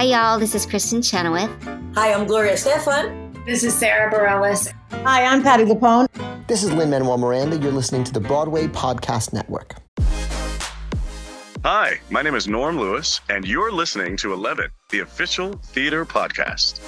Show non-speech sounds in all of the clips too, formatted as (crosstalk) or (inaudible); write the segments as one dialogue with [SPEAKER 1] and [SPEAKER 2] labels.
[SPEAKER 1] Hi, y'all. This is Kristin Chenoweth.
[SPEAKER 2] Hi, I'm Gloria Estefan.
[SPEAKER 3] This is Sara Bareilles.
[SPEAKER 4] Hi, I'm Patti LuPone.
[SPEAKER 5] This is Lin-Manuel Miranda. You're listening to the Broadway Podcast Network.
[SPEAKER 6] Hi, my name is Norm Lewis, and you're listening to 11, the official theater podcast.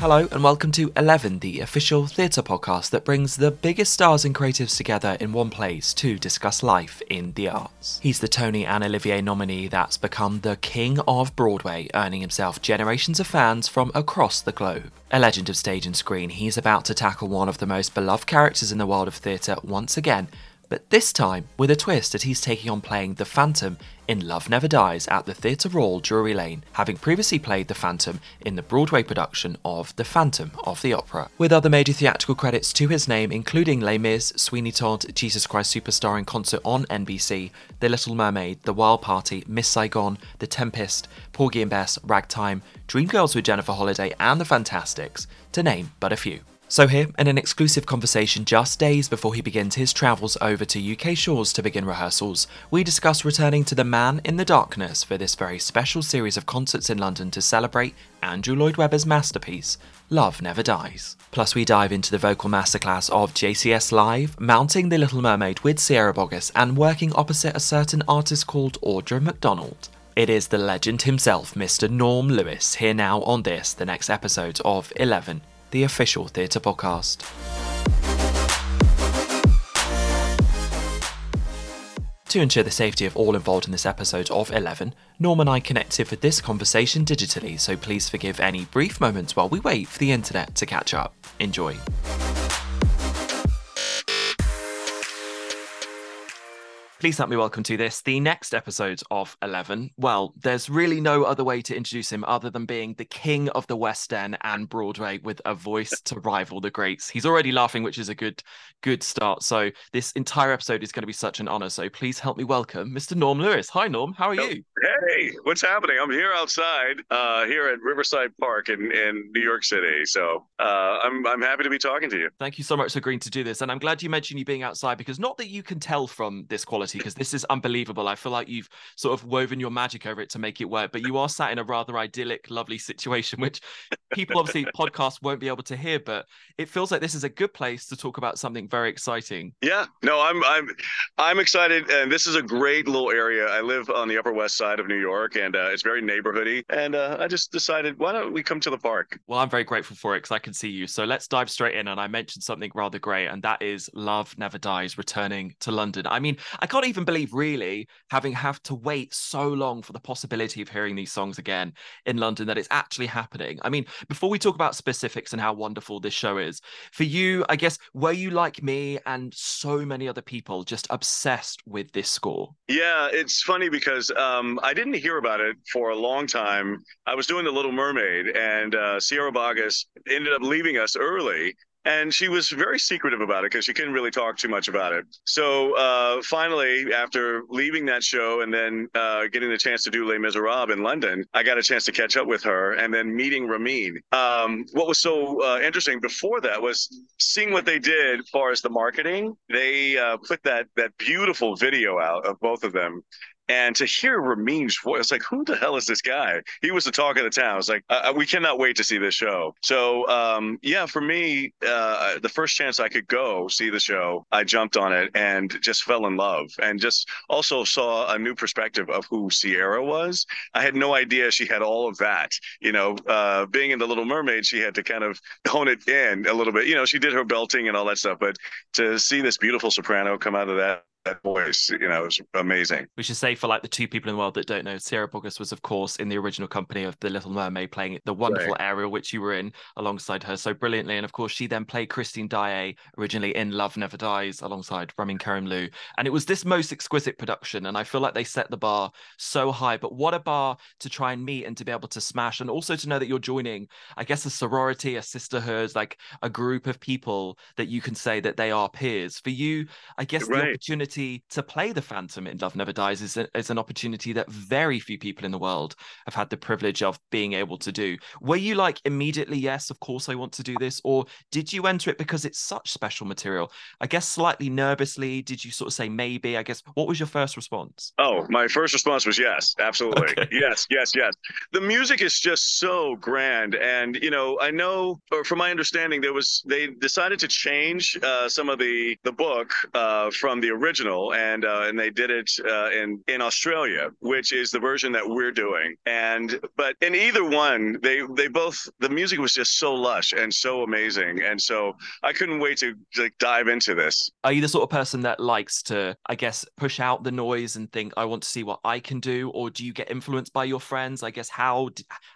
[SPEAKER 7] Hello, and welcome to 11, the official theatre podcast that brings the biggest stars and creatives together in one place to discuss life in the arts. He's the Tony and Olivier nominee that's become the king of Broadway, earning himself generations of fans from across the globe. A legend of stage and screen, he's about to tackle one of the most beloved characters in the world of theatre once again but this time with a twist that he's taking on playing the Phantom in Love Never Dies at the Theatre Royal Drury Lane, having previously played the Phantom in the Broadway production of The Phantom of the Opera. With other major theatrical credits to his name, including Les Mis, Sweeney Todd, Jesus Christ Superstar in concert on NBC, The Little Mermaid, The Wild Party, Miss Saigon, The Tempest, Porgy and Bess, Ragtime, Dreamgirls with Jennifer Holliday, and The Fantasticks, to name but a few. So, here, in an exclusive conversation just days before he begins his travels over to UK shores to begin rehearsals, we discuss returning to the Man in the Darkness for this very special series of concerts in London to celebrate Andrew Lloyd Webber's masterpiece, Love Never Dies. Plus, we dive into the vocal masterclass of JCS Live, mounting The Little Mermaid with Sierra Boggess, and working opposite a certain artist called Audra McDonald. It is the legend himself, Mr. Norm Lewis, here now on this, the next episode of 11 the official theatre podcast. To ensure the safety of all involved in this episode of 11, Norm and I connected for this conversation digitally, so please forgive any brief moments while we wait for the internet to catch up. Enjoy. Please help me welcome to this, the next episode of 11. Well, there's really no other way to introduce him other than being the king of the West End and Broadway with a voice to rival the greats. He's already laughing, which is a good, good start. So this entire episode is going to be such an honor. So please help me welcome Mr. Norm Lewis. Hi, Norm. How are you?
[SPEAKER 6] Hey, what's happening? I'm here outside, uh, here at Riverside Park in, in New York City. So uh, I'm I'm happy to be talking to you.
[SPEAKER 7] Thank you so much for agreeing to do this, and I'm glad you mentioned you being outside because not that you can tell from this quality because this is unbelievable. I feel like you've sort of woven your magic over it to make it work, but you are sat in a rather idyllic, lovely situation, which people obviously (laughs) podcasts won't be able to hear. But it feels like this is a good place to talk about something very exciting.
[SPEAKER 6] Yeah, no, I'm I'm I'm excited, and this is a great little area. I live on the Upper West Side of New York, and uh, it's very neighborhoody. And uh, I just decided, why don't we come to the park?
[SPEAKER 7] Well, I'm very grateful for it because I can see you. So let's dive straight in. And I mentioned something rather great, and that is Love Never Dies returning to London. I mean, I can't even believe really having have to wait so long for the possibility of hearing these songs again in London that it's actually happening. I mean, before we talk about specifics and how wonderful this show is, for you, I guess, were you like me and so many other people just obsessed with this score?
[SPEAKER 6] Yeah, it's funny because um, I didn't hear about it for a long time. I was doing The Little Mermaid, and uh, Sierra Boggess ended up leaving us early and she was very secretive about it because she couldn't really talk too much about it. So uh, finally, after leaving that show and then uh, getting the chance to do Les Miserables in London, I got a chance to catch up with her and then meeting Ramin. Um, what was so uh, interesting before that was seeing what they did as far as the marketing. They uh, put that that beautiful video out of both of them and to hear Ramin's voice, like, who the hell is this guy? He was the talk of the town. I was like, uh, uh, we cannot wait to see this show. So, um, yeah, for me, uh, the first chance I could go see the show, I jumped on it and just fell in love and just also saw a new perspective of who Sierra was. I had no idea she had all of that. You know, uh, being in The Little Mermaid, she had to kind of hone it in a little bit. You know, she did her belting and all that stuff, but to see this beautiful soprano come out of that that voice, you know, it was amazing.
[SPEAKER 7] We should say for like the two people in the world that don't know, Sierra Boggess was, of course, in the original company of The Little Mermaid, playing the wonderful right. Ariel, which you were in alongside her so brilliantly. And of course, she then played Christine Daae originally in Love Never Dies alongside Ramin Karimloo. And it was this most exquisite production. And I feel like they set the bar so high. But what a bar to try and meet and to be able to smash. And also to know that you're joining, I guess, a sorority, a sisterhood, like a group of people that you can say that they are peers. For you, I guess right. the opportunity opportunity to play the Phantom in Love Never Dies is, a, is an opportunity that very few people in the world have had the privilege of being able to do. Were you like immediately, yes, of course I want to do this? Or did you enter it because it's such special material? I guess slightly nervously. Did you sort of say maybe? I guess what was your first response?
[SPEAKER 6] Oh, my first response was yes, absolutely. Okay. Yes, yes, yes. The music is just so grand. And, you know, I know, or from my understanding, there was, they decided to change uh, some of the, the book uh, from the original and, uh, and they did it uh, in, in Australia, which is the version that we're doing. And, but in either one, they, they both, the music was just so lush and so amazing. And so I couldn't wait to like dive into this.
[SPEAKER 7] Are you the sort of person that likes to, I guess, push out the noise and think, I want to see what I can do? Or do you get influenced by your friends? I guess, how,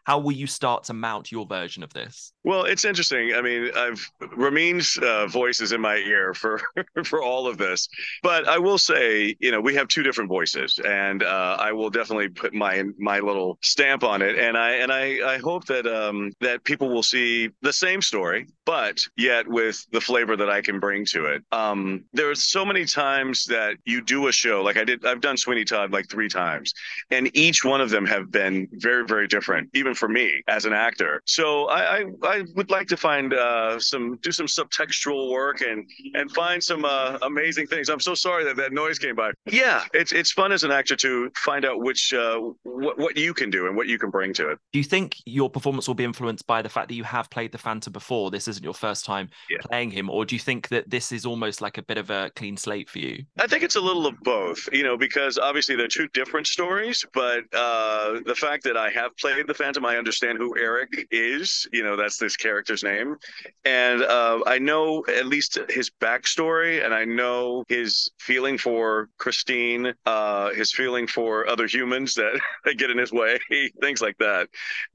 [SPEAKER 7] how will you start to mount your version of this?
[SPEAKER 6] Well, it's interesting. I mean, I've Ramin's uh, voice is in my ear for (laughs) for all of this, but I will say, you know, we have two different voices, and uh, I will definitely put my my little stamp on it. And I and I I hope that um, that people will see the same story, but yet with the flavor that I can bring to it. Um, there are so many times that you do a show like I did. I've done Sweeney Todd like three times, and each one of them have been very very different, even for me as an actor. So I I, I would like to find uh, some do some subtextual work and and find some uh, amazing things. I'm so sorry that that noise came by. Yeah, it's it's fun as an actor to find out which uh, what what you can do and what you can bring to it.
[SPEAKER 7] Do you think your performance will be influenced by the fact that you have played the Phantom before? This isn't your first time yeah. playing him, or do you think that this is almost like a bit of a clean slate for you?
[SPEAKER 6] I think it's a little of both. You know, because obviously they're two different stories, but uh, the fact that I have played the Phantom, I understand who Eric is. You know, that's this character's name, and uh, I know at least his backstory, and I know his feeling for Christine, uh, his feeling for other humans that, (laughs) get in his way, (laughs) things like that.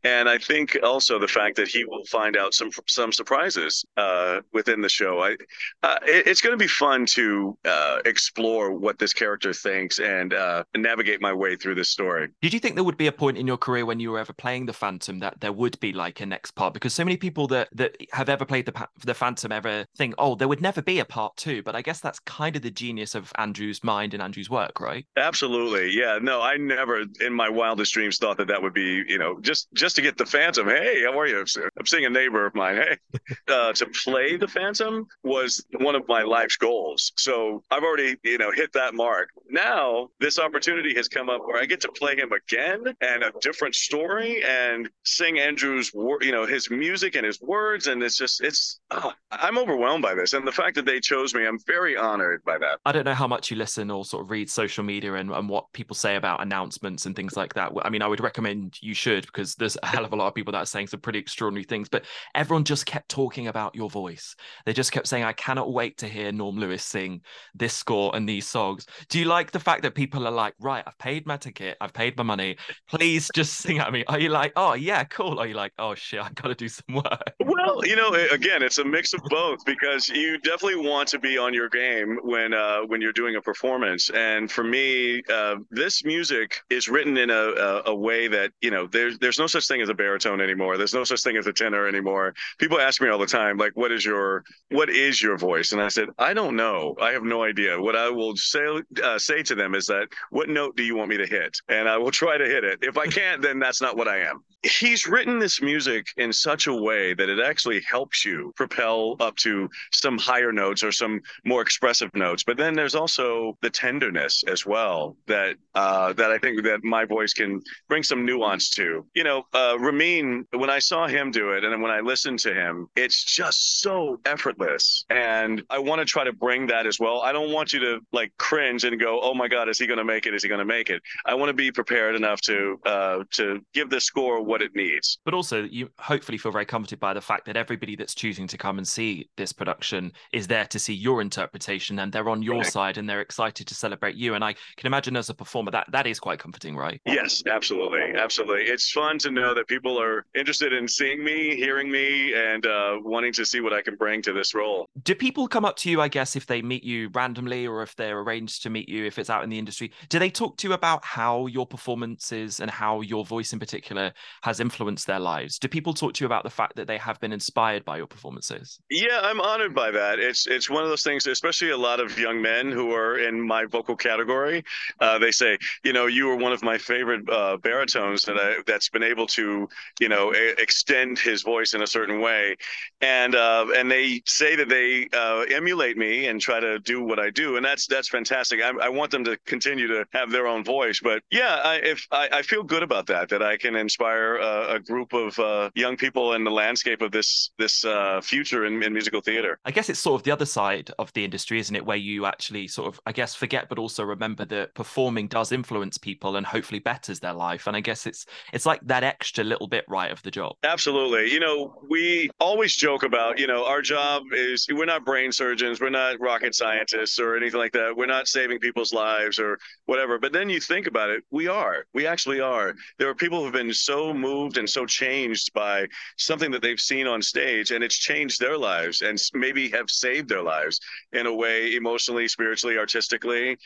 [SPEAKER 6] And I think also the fact that he will find out some some surprises uh, within the show. I uh, it, it's going to be fun to uh, explore what this character thinks and uh, navigate my way through this story.
[SPEAKER 7] Did you think there would be a point in your career when you were ever playing the Phantom that there would be like a next part? Because so many people that that have ever played the the Phantom ever think, oh, there would never be a part two. But I guess that's kind of the genius of Andrew's mind and Andrew's work, right?
[SPEAKER 6] Absolutely, yeah. No, I never in my wildest dreams thought that that would be, you know, just just to get the Phantom. Hey, how are you? I'm seeing a neighbor of mine. Hey, (laughs) uh, to play the Phantom was one of my life's goals. So I've already, you know, hit that mark. Now this opportunity has come up where I get to play him again and a different story and sing Andrew's, you know, his music and his words, and it's just it's. Oh, I'm overwhelmed by this, and the fact that they chose me, I'm very honored by that.
[SPEAKER 7] I don't know how much you listen or sort of read social media and, and what people say about announcements and things like that. I mean, I would recommend you should because there's a hell of a lot of people that are saying some pretty extraordinary things, but everyone just kept talking about your voice. They just kept saying, I cannot wait to hear Norm Lewis sing this score and these songs. Do you like the fact that people are like, right, I've paid my ticket, I've paid my money, please just sing at me? Are you like, oh, yeah, cool? Are you like, oh, shit, I got to do some (laughs) work?
[SPEAKER 6] Well, you know, again, it's a mix of both because you definitely want to be on your game when uh, when you're doing a performance. And for me, uh, this music is written in a, a, a way that you know there's there's no such thing as a baritone anymore. There's no such thing as a tenor anymore. People ask me all the time, like, what is your what is your voice? And I said, I don't know. I have no idea. What I will say uh, say to them is that, what note do you want me to hit? And I will (laughs) try to hit it. If I can't, then that's not what I am. He's written this music in such a way that it actually helps you propel up to some higher notes or some more expressive notes. But then there's also the tenderness as well that uh, that I think that my voice can bring some nuance to. You know, uh, Ramin, when I saw him do it, and when I listened to him, it's just so effortless, and I want to try to bring that as well. I don't want you to like cringe and go, "Oh my God, is he going to make it? Is he going to make it?" I want to be prepared enough to uh, to give the score what it needs.
[SPEAKER 7] But also, you hopefully feel very comforted by the fact that everybody that's choosing to come and see this production is there to see your interpretation, and they're on your right. side, and they're excited to celebrate you. And I can imagine as a performer that that is quite comforting, right?
[SPEAKER 6] Yes, absolutely, absolutely. It's fun to know that people are interested in seeing me, hearing me, and uh, wanting to see what I can bring to this role.
[SPEAKER 7] Do people come up to you, I guess, if they meet you randomly or if they're arranged to meet you, if it's out in the industry? Do they talk to you about how your performances and how your voice in particular has influenced their lives? Do people talk to you about the fact that they have been inspired by your performances?
[SPEAKER 6] Yeah, I'm honored by that. It's it's one of those things, especially a lot of young men who are in my vocal category. Uh, they say, you know, you were one of my favorite uh, baritones that I, that's been able to, you know, a- extend his voice in a certain way, and uh, and they say that they uh, emulate me and try to do what I do, and that's that's fantastic. I, I want them to continue to have their own voice, but yeah, I, if I, I feel good about that, that I can inspire a, a group of uh, young people in the landscape of this this uh, future in, in musical theater.
[SPEAKER 7] I guess it's sort of the other side of the industry, isn't it? Where you actually sort of, I guess, forget, but also remember that performing does influence people and hopefully betters their life. And I guess it's it's like that extra little bit right of the job.
[SPEAKER 6] Absolutely. You know, we always joke about, you know, our job is we're not brain surgeons, we're not rocket scientists or anything like that. We're not saving people's lives or whatever. But then you think about it, we are. We actually are. There are people who've been so moved and so changed by something that they've seen on stage and it's changed their lives and maybe have saved their lives in a way emotionally, spiritually, artistically.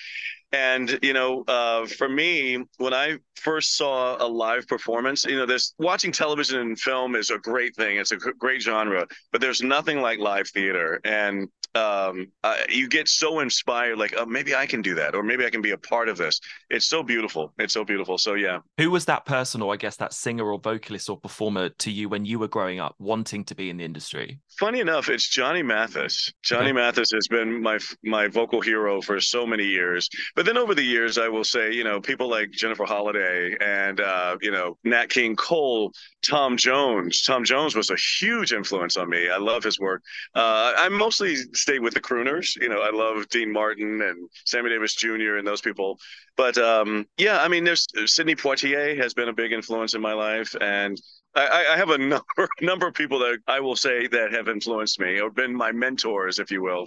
[SPEAKER 6] And you know, uh, for me, when I first saw a live performance, you know, this watching television and film is a great thing. It's a great genre, but there's nothing like live theater. And um, uh, you get so inspired, like oh, maybe I can do that, or maybe I can be a part of this. It's so beautiful. It's so beautiful. So yeah.
[SPEAKER 7] Who was that person, or I guess that singer or vocalist or performer to you when you were growing up, wanting to be in the industry?
[SPEAKER 6] Funny enough, it's Johnny Mathis. Johnny okay. Mathis has been my my vocal hero for so many years. But then over the years, I will say, you know, people like Jennifer Holliday and uh, you know Nat King Cole, Tom Jones. Tom Jones was a huge influence on me. I love his work. Uh, I mostly stay with the crooners. You know, I love Dean Martin and Sammy Davis Jr. and those people. But um, yeah, I mean, there's Sidney Poitier has been a big influence in my life, and I, I, have a (laughs) number number of people that I will say that have influenced me or been my mentors, if you will.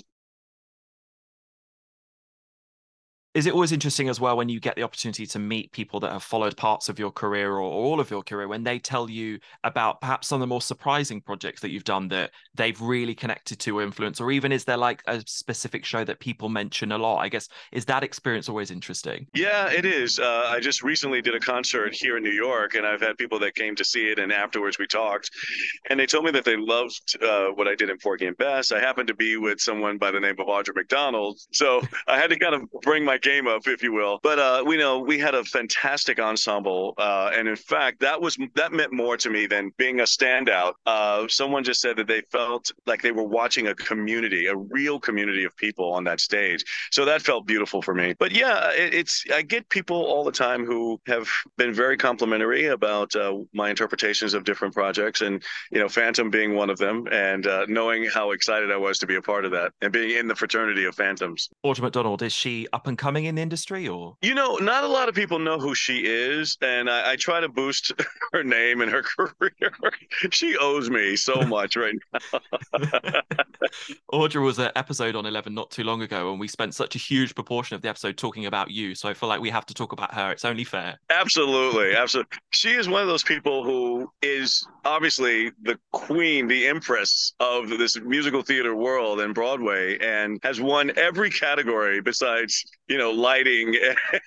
[SPEAKER 7] Is it always interesting as well when you get the opportunity to meet people that have followed parts of your career or, all of your career when they tell you about perhaps some of the more surprising projects that you've done that they've really connected to or influenced? Or even is there like a specific show that people mention a lot? I guess is that experience always interesting?
[SPEAKER 6] Yeah it is. Uh, i just recently did a concert here in new york and i've had people that came to see it and afterwards we talked and they told me that they loved uh, what i did in porgy and bess. I happened to be with someone by the name of audra mcdonald so i had to kind of bring my game up, if you will. But uh, we know we had a fantastic ensemble, uh, and in fact, that was that meant more to me than being a standout. Uh, someone just said that they felt like they were watching a community, a real community of people on that stage. So that felt beautiful for me. But yeah, it, it's I get people all the time who have been very complimentary about uh, my interpretations of different projects, and you know, Phantom being one of them, and uh, knowing how excited I was to be a part of that and being in the fraternity of Phantoms.
[SPEAKER 7] Audra McDonald, is she up and coming in the industry or?
[SPEAKER 6] You know not a lot of people know who she is and i, I try to boost (laughs) her name and her (laughs) career. She owes me so (laughs) much right now.
[SPEAKER 7] Audra was an episode on 11 not too long ago and we spent such a huge proportion of the episode talking about you so i feel like we have to talk about her. It's only fair.
[SPEAKER 6] Absolutely absolutely she is one of those people who is obviously the queen the empress of this musical theater world and broadway and has won every category besides you know lighting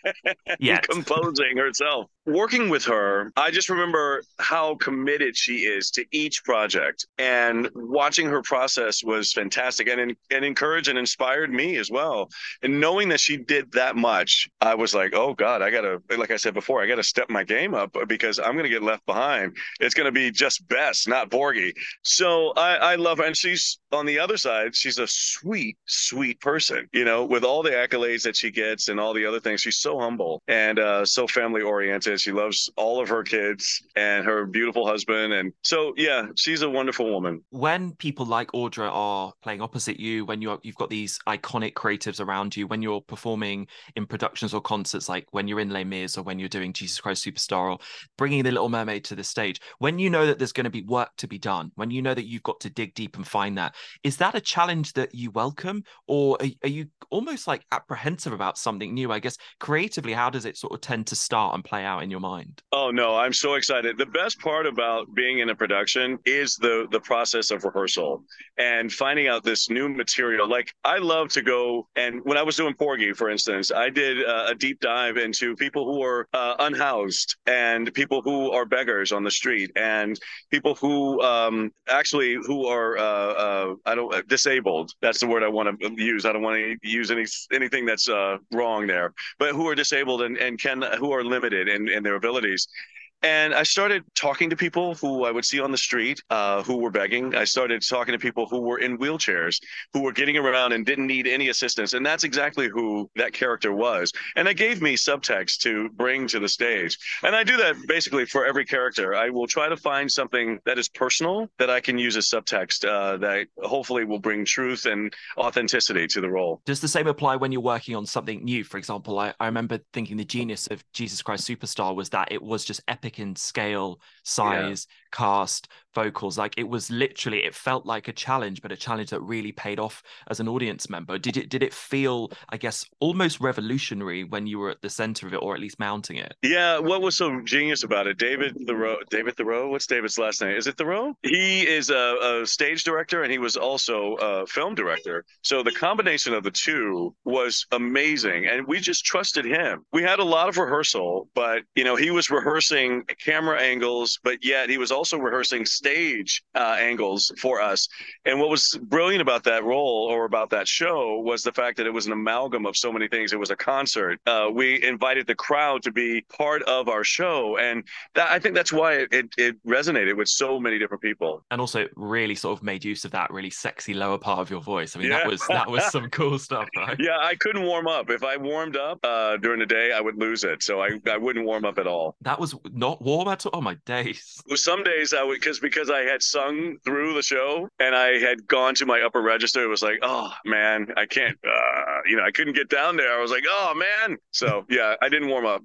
[SPEAKER 6] (laughs)
[SPEAKER 7] and
[SPEAKER 6] composing herself working with her, I just remember how committed she is to each project, and watching her process was fantastic, and and encouraged and inspired me as well. And knowing that she did that much, I was like, oh God, I gotta, like I said before, I gotta step my game up because I'm gonna get left behind. It's gonna be just Bess, not Porgy. So I, I love her, and she's on the other side. She's a sweet, sweet person, you know, with all the accolades that she gets and all the other things. She's so humble and uh, so family oriented she loves all of her kids and her beautiful husband. And so, yeah, she's a wonderful woman.
[SPEAKER 7] When people like Audra are playing opposite you, when you're, you've got these iconic creatives around you, when you're performing in productions or concerts, like when you're in Les Mis or when you're doing Jesus Christ Superstar or bringing The Little Mermaid to the stage, when you know that there's going to be work to be done, when you know that you've got to dig deep and find that, is that a challenge that you welcome? Or are, are you almost like apprehensive about something new? I guess creatively, how does it sort of tend to start and play out? In your mind?
[SPEAKER 6] Oh no, I'm so excited. The best part about being in a production is the the process of rehearsal and finding out this new material. Like I love to go and when I was doing Porgy, for instance, I did uh, a deep dive into people who are uh, unhoused and people who are beggars on the street and people who um, actually who are uh, uh I don't uh, disabled. That's the word I want to use. I don't want to use any anything that's uh, wrong there, but who are disabled and, and can who are limited in their abilities. And I started talking to people who I would see on the street uh, who were begging. I started talking to people who were in wheelchairs, who were getting around and didn't need any assistance. And that's exactly who that character was. And it gave me subtext to bring to the stage. And I do that basically for every character. I will try to find something that is personal that I can use as subtext uh, that hopefully will bring truth and authenticity to the role.
[SPEAKER 7] Does the same apply when you're working on something new? For example, I, I remember thinking the genius of Jesus Christ Superstar was that it was just epic in scale, size, yeah. cast, vocals. Like it was literally, it felt like a challenge, but a challenge that really paid off as an audience member. Did it did it feel, I guess, almost revolutionary when you were at the center of it, or at least mounting it?
[SPEAKER 6] Yeah. What was so genius about it? David Thoreau. David Thoreau. What's David's last name? Is it Thoreau? He is a, a stage director and he was also a film director. So the combination of the two was amazing, and we just trusted him. We had a lot of rehearsal, but you know he was rehearsing camera angles, but yet he was also rehearsing stage uh, angles for us. And what was brilliant about that role or about that show was the fact that it was an amalgam of so many things. It was a concert. Uh, we invited the crowd to be part of our show, and that I think that's why it, it, it resonated with so many different people.
[SPEAKER 7] And also, really sort of made use of that really sexy lower part of your voice. I mean, yeah. that was that was some (laughs) cool stuff, right?
[SPEAKER 6] Yeah, I couldn't warm up. If I warmed up uh, during the day, I would lose it. So I, I wouldn't warm up at all.
[SPEAKER 7] That was not warm at all. Oh my days.
[SPEAKER 6] Well, some days I would because because I had sung through the show and I had gone to my upper register. It was like, oh man, I can't. Uh, you know, I couldn't get down there. I was like, oh man. So yeah, I didn't warm up.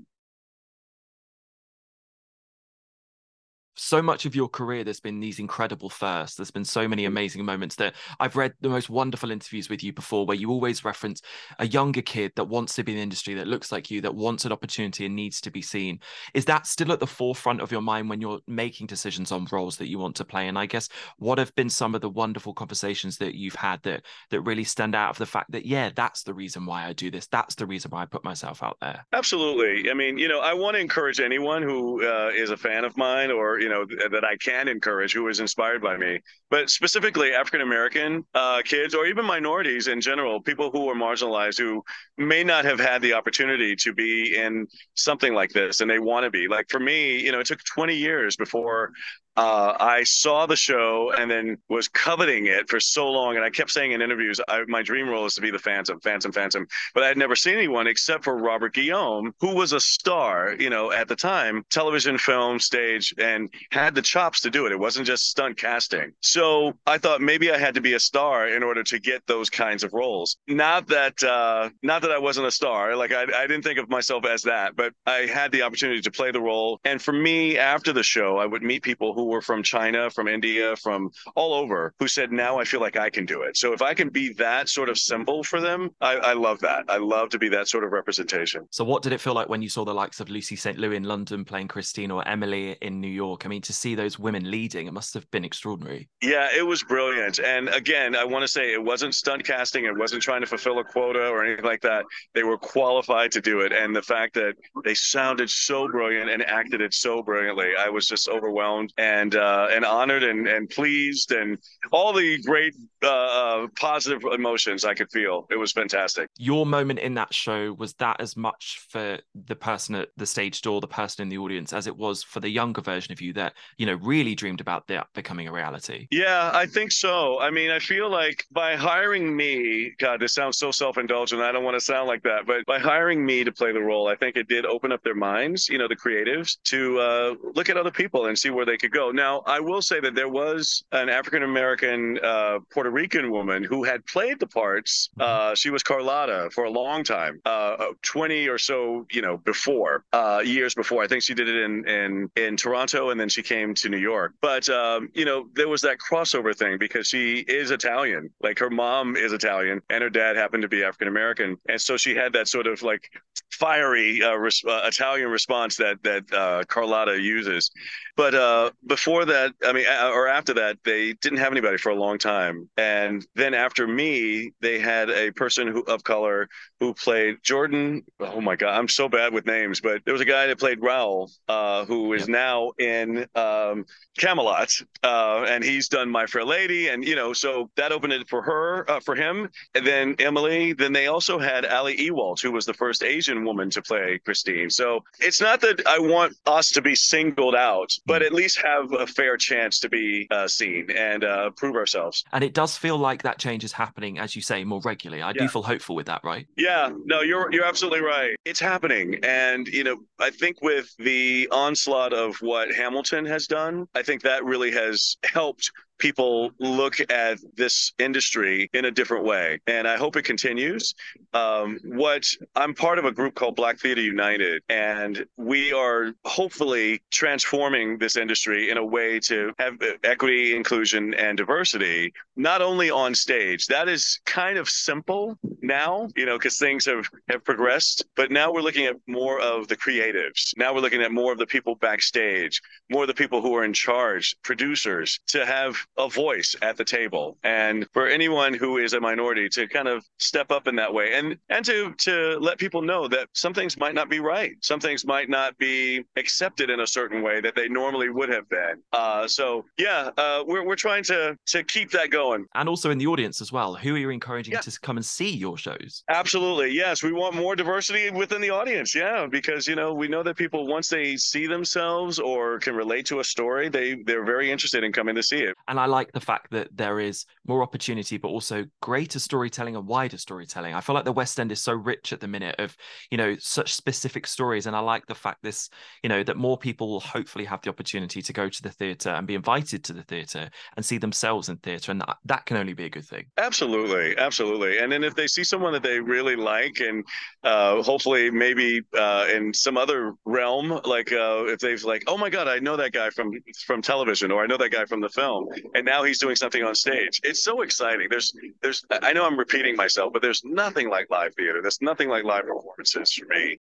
[SPEAKER 7] So much of your career there's been these incredible firsts. There's been so many mm. amazing moments that i've read the most wonderful interviews with you before where you always reference a younger kid that wants to be in the industry that looks like you that wants an opportunity and needs to be seen. Is that still at the forefront of your mind when you're making decisions on roles that you want to play? And i guess what have been some of the wonderful conversations that you've had that that really stand out of the fact that yeah that's the reason why i do this. That's the reason why i put myself out there.
[SPEAKER 6] Absolutely. I mean you know i want to encourage anyone who uh, is a fan of mine or you know that I can encourage who is inspired by me. But specifically African American uh, kids or even minorities in general, people who are marginalized who may not have had the opportunity to be in something like this and they want to be. Like for me, you know, it took 20 years before uh, I saw the show and then was coveting it for so long. And I kept saying in interviews, I, my dream role is to be the Phantom, Phantom, Phantom. But I had never seen anyone except for Robert Guillaume, who was a star, you know, at the time, television, film, stage, and had the chops to do it. It wasn't just stunt casting. So I thought maybe I had to be a star in order to get those kinds of roles. Not that, uh, not that I wasn't a star. Like I, I didn't think of myself as that, but I had the opportunity to play the role. And for me, after the show, I would meet people who were from China, from India, from all over who said, now I feel like I can do it. So if I can be that sort of symbol for them, I, I love that. I love to be that sort of representation.
[SPEAKER 7] So what did it feel like when you saw the likes of Lucy St. Louis in London playing Christine or Emily in New York? I mean, to see those women leading, it must have been extraordinary.
[SPEAKER 6] Yeah, it was brilliant. And again, I want to say it wasn't stunt casting. It wasn't trying to fulfill a quota or anything like that. They were qualified to do it. And the fact that they sounded so brilliant and acted it so brilliantly, I was just overwhelmed. And uh, and honored and, and pleased and all the great uh, uh, positive emotions I could feel. It was fantastic.
[SPEAKER 7] Your moment in that show was that as much for the person at the stage door, the person in the audience, as it was for the younger version of you that you know really dreamed about that becoming a reality.
[SPEAKER 6] Yeah, I think so. I mean, I feel like by hiring me, God, this sounds so self-indulgent. I don't want to sound like that, but by hiring me to play the role, I think it did open up their minds, you know, the creatives, to uh, look at other people and see where they could go. Now, I will say that there was an African American uh, Puerto Rican woman who had played the parts. Mm-hmm. Uh, she was Carlotta for a long time, uh, 20 or so, you know, before, uh, years before. I think she did it in, in, in Toronto and then she came to New York. But, um, you know, there was that crossover thing because she is Italian. Like her mom is Italian and her dad happened to be African American. And so she had that sort of like fiery uh, res- uh, Italian response that that uh, Carlotta uses. But uh, before that, I mean, or after that, they didn't have anybody for a long time. And then after me, they had a person who of color who played Jordan. Oh my God, I'm so bad with names, but there was a guy that played Raoul, uh, who is yep. now in um, Camelot, uh, and he's done My Fair Lady, and you know, so that opened it for her, uh, for him, and then Emily. Then they also had Ali Ewoldt, who was the first Asian woman to play Christine. So it's not that I want us to be singled out, but at least have a fair chance to be uh, seen and uh, prove ourselves.
[SPEAKER 7] And it does feel like that change is happening, as you say, more regularly. I yeah. do feel hopeful with that, right?
[SPEAKER 6] Yeah, no, you're you're absolutely right. It's happening, and you know, I think with the onslaught of what Hamilton has done, I think that really has helped people look at this industry in a different way. And I hope it continues. Um, what I'm part of a group called Black Theater United, and we are hopefully transforming this industry in a way to have equity, inclusion, and diversity, not only on stage. That is kind of simple now, you know, because things have, have progressed, but now we're looking at more of the creatives. Now we're looking at more of the people backstage, more of the people who are in charge, producers, to have a voice at the table. And for anyone who is a minority to kind of step up in that way and and to to let people know that some things might not be right. Some things might not be accepted in a certain way that they normally would have been. Uh, so yeah uh, we're, we're trying to to keep that going.
[SPEAKER 7] And also in the audience as well who are you encouraging yeah. to come and see your shows?
[SPEAKER 6] Absolutely. Yes we want more diversity within the audience. Yeah because you know we know that people once they see themselves or can relate to a story they they're very interested in coming to see it.
[SPEAKER 7] and I like the fact that there is more opportunity, but also greater storytelling and wider storytelling. I feel like the West End is so rich at the minute of, you know, such specific stories. And I like the fact this, you know, that more people will hopefully have the opportunity to go to the theatre and be invited to the theatre and see themselves in theatre. And that, that can only be a good thing.
[SPEAKER 6] Absolutely. Absolutely. And then if they see someone that they really like and uh, hopefully maybe uh, in some other realm, like uh, if they've like, oh my God, I know that guy from from television or I know that guy from the film and now he's doing something on stage. It's so exciting. There's there's I know I'm repeating myself, but there's nothing like live theater. There's nothing like live performances for me.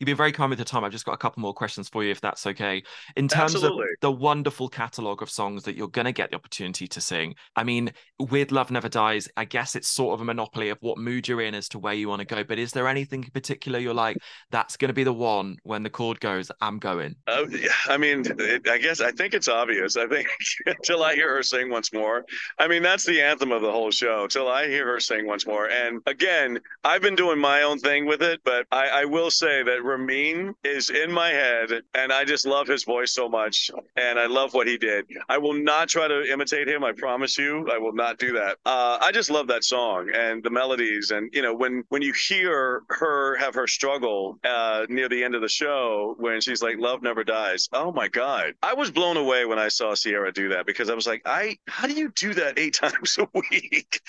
[SPEAKER 7] You've been very kind with your time. I've just got a couple more questions for you, if that's okay. In terms Absolutely. of the wonderful catalogue of songs that you're going to get the opportunity to sing, I mean, with Love Never Dies, I guess it's sort of a monopoly of what mood you're in as to where you want to go. But is there anything in particular you're like, that's going to be the one when the chord goes, I'm going?
[SPEAKER 6] Uh, I mean, it, I guess I think it's obvious. I think (laughs) until I hear her sing once more. I mean, that's the anthem of the whole show. Till I hear her sing once more. And again, I've been doing my own thing with it, but I, I will say that Ramin is in my head, and I just love his voice so much, and I love what he did. I will not try to imitate him. I promise you, I will not do that. Uh, I just love that song and the melodies, and you know when when you hear her have her struggle uh, near the end of the show when she's like, "Love never dies." Oh my God, I was blown away when I saw Sierra do that because I was like, "I how do you do that eight (laughs) times a week?"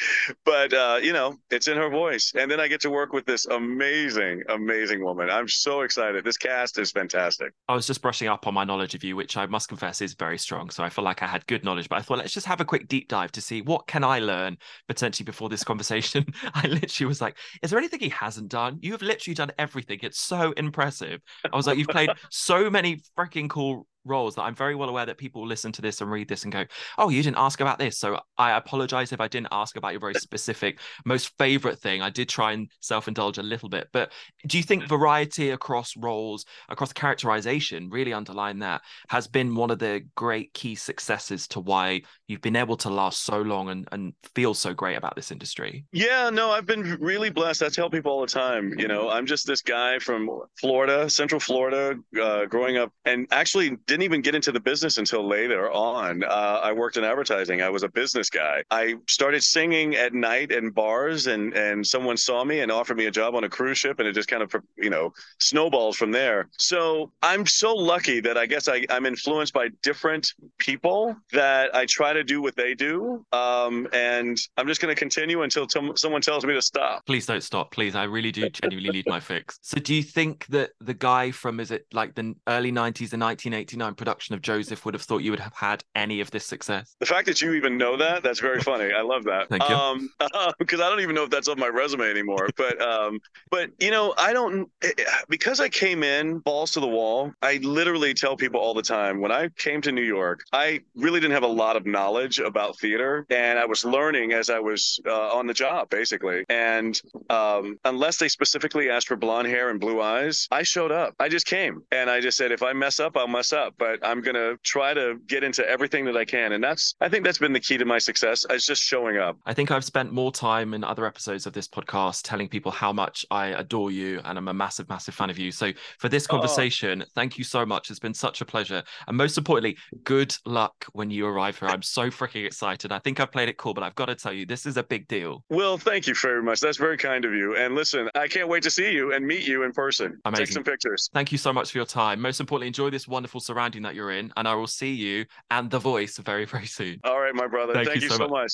[SPEAKER 6] but uh, you know, it's in her voice, and then I get to work with this amazing, amazing woman. I'm so so excited. This cast is fantastic.
[SPEAKER 7] I was just brushing up on my knowledge of you, which I must confess is very strong. So I feel like I had good knowledge, but I thought let's just have a quick deep dive to see what can I learn potentially before this conversation. (laughs) I literally was like, is there anything he hasn't done? You have literally done everything. It's so impressive. I was like, you've played (laughs) so many freaking cool roles that I'm very well aware that people listen to this and read this and go, "Oh, you didn't ask about this." So I apologize if I didn't ask about your very (laughs) specific most favorite thing. I did try and self-indulge a little bit, but do you think variety across roles, across characterization, really underline that has been one of the great key successes to why you've been able to last so long and, and feel so great about this industry?
[SPEAKER 6] Yeah, no, I've been really blessed. I tell people all the time, you know, I'm just this guy from Florida, Central Florida, uh, growing up, and actually didn't even get into the business until later on. Uh, I worked in advertising. I was a business guy. I started singing at night in bars, and and someone saw me and offered me a job on a cruise ship, and it just kind of you know snowballs from there. So I'm so lucky that I guess I, I'm influenced by different people that I try to do what they do, um, and I'm just going to continue until t- someone tells me to stop.
[SPEAKER 7] Please don't stop, please. I really do genuinely need my fix. So do you think that the guy from is it like the early 90s, the 1989? 1989 production of Joseph would have thought you would have had any of this success.
[SPEAKER 6] The fact that you even know that, that's very funny. I love that.
[SPEAKER 7] Thank you.
[SPEAKER 6] Um, (laughs) because I don't even know if that's on my resume anymore. But, um, but you know, I don't eh, eh, because I came in balls to the wall. I literally tell people all the time when I came to New York, I really didn't have a lot of knowledge about theater, and I was learning as I was uh, on the job, basically. And um, unless they specifically asked for blonde hair and blue eyes, I showed up. I just came, and I just said, if I mess up, I'll mess up. But I'm gonna try to get into everything that I can, and that's I think that's been the key to my success. Is just showing up.
[SPEAKER 7] I think I've spent more time in other episodes of this podcast telling people how much I adore you and I'm a massive, massive fan of you. So for this
[SPEAKER 6] Oh.
[SPEAKER 7] conversation, thank you so much. It's been such a pleasure. And most importantly, good luck when you arrive here. I'm so freaking excited. I think I've played it cool, but I've got to tell you, this is a big deal.
[SPEAKER 6] Well, thank you very much. That's very kind of you. And listen, I can't wait to see you and meet you in person.
[SPEAKER 7] Amazing.
[SPEAKER 6] Take some pictures.
[SPEAKER 7] Thank you so much for your time. Most importantly, enjoy this wonderful surrounding that you're in. And I will see you and the voice very, very soon.
[SPEAKER 6] All right, my brother.
[SPEAKER 7] Thank
[SPEAKER 6] Thank,
[SPEAKER 7] you
[SPEAKER 6] you,
[SPEAKER 7] so
[SPEAKER 6] so much.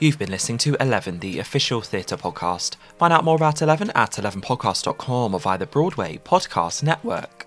[SPEAKER 7] You've been listening to 11, the official theatre podcast. Find out more about 11 at 11podcast.com or via the Broadway Podcast Network.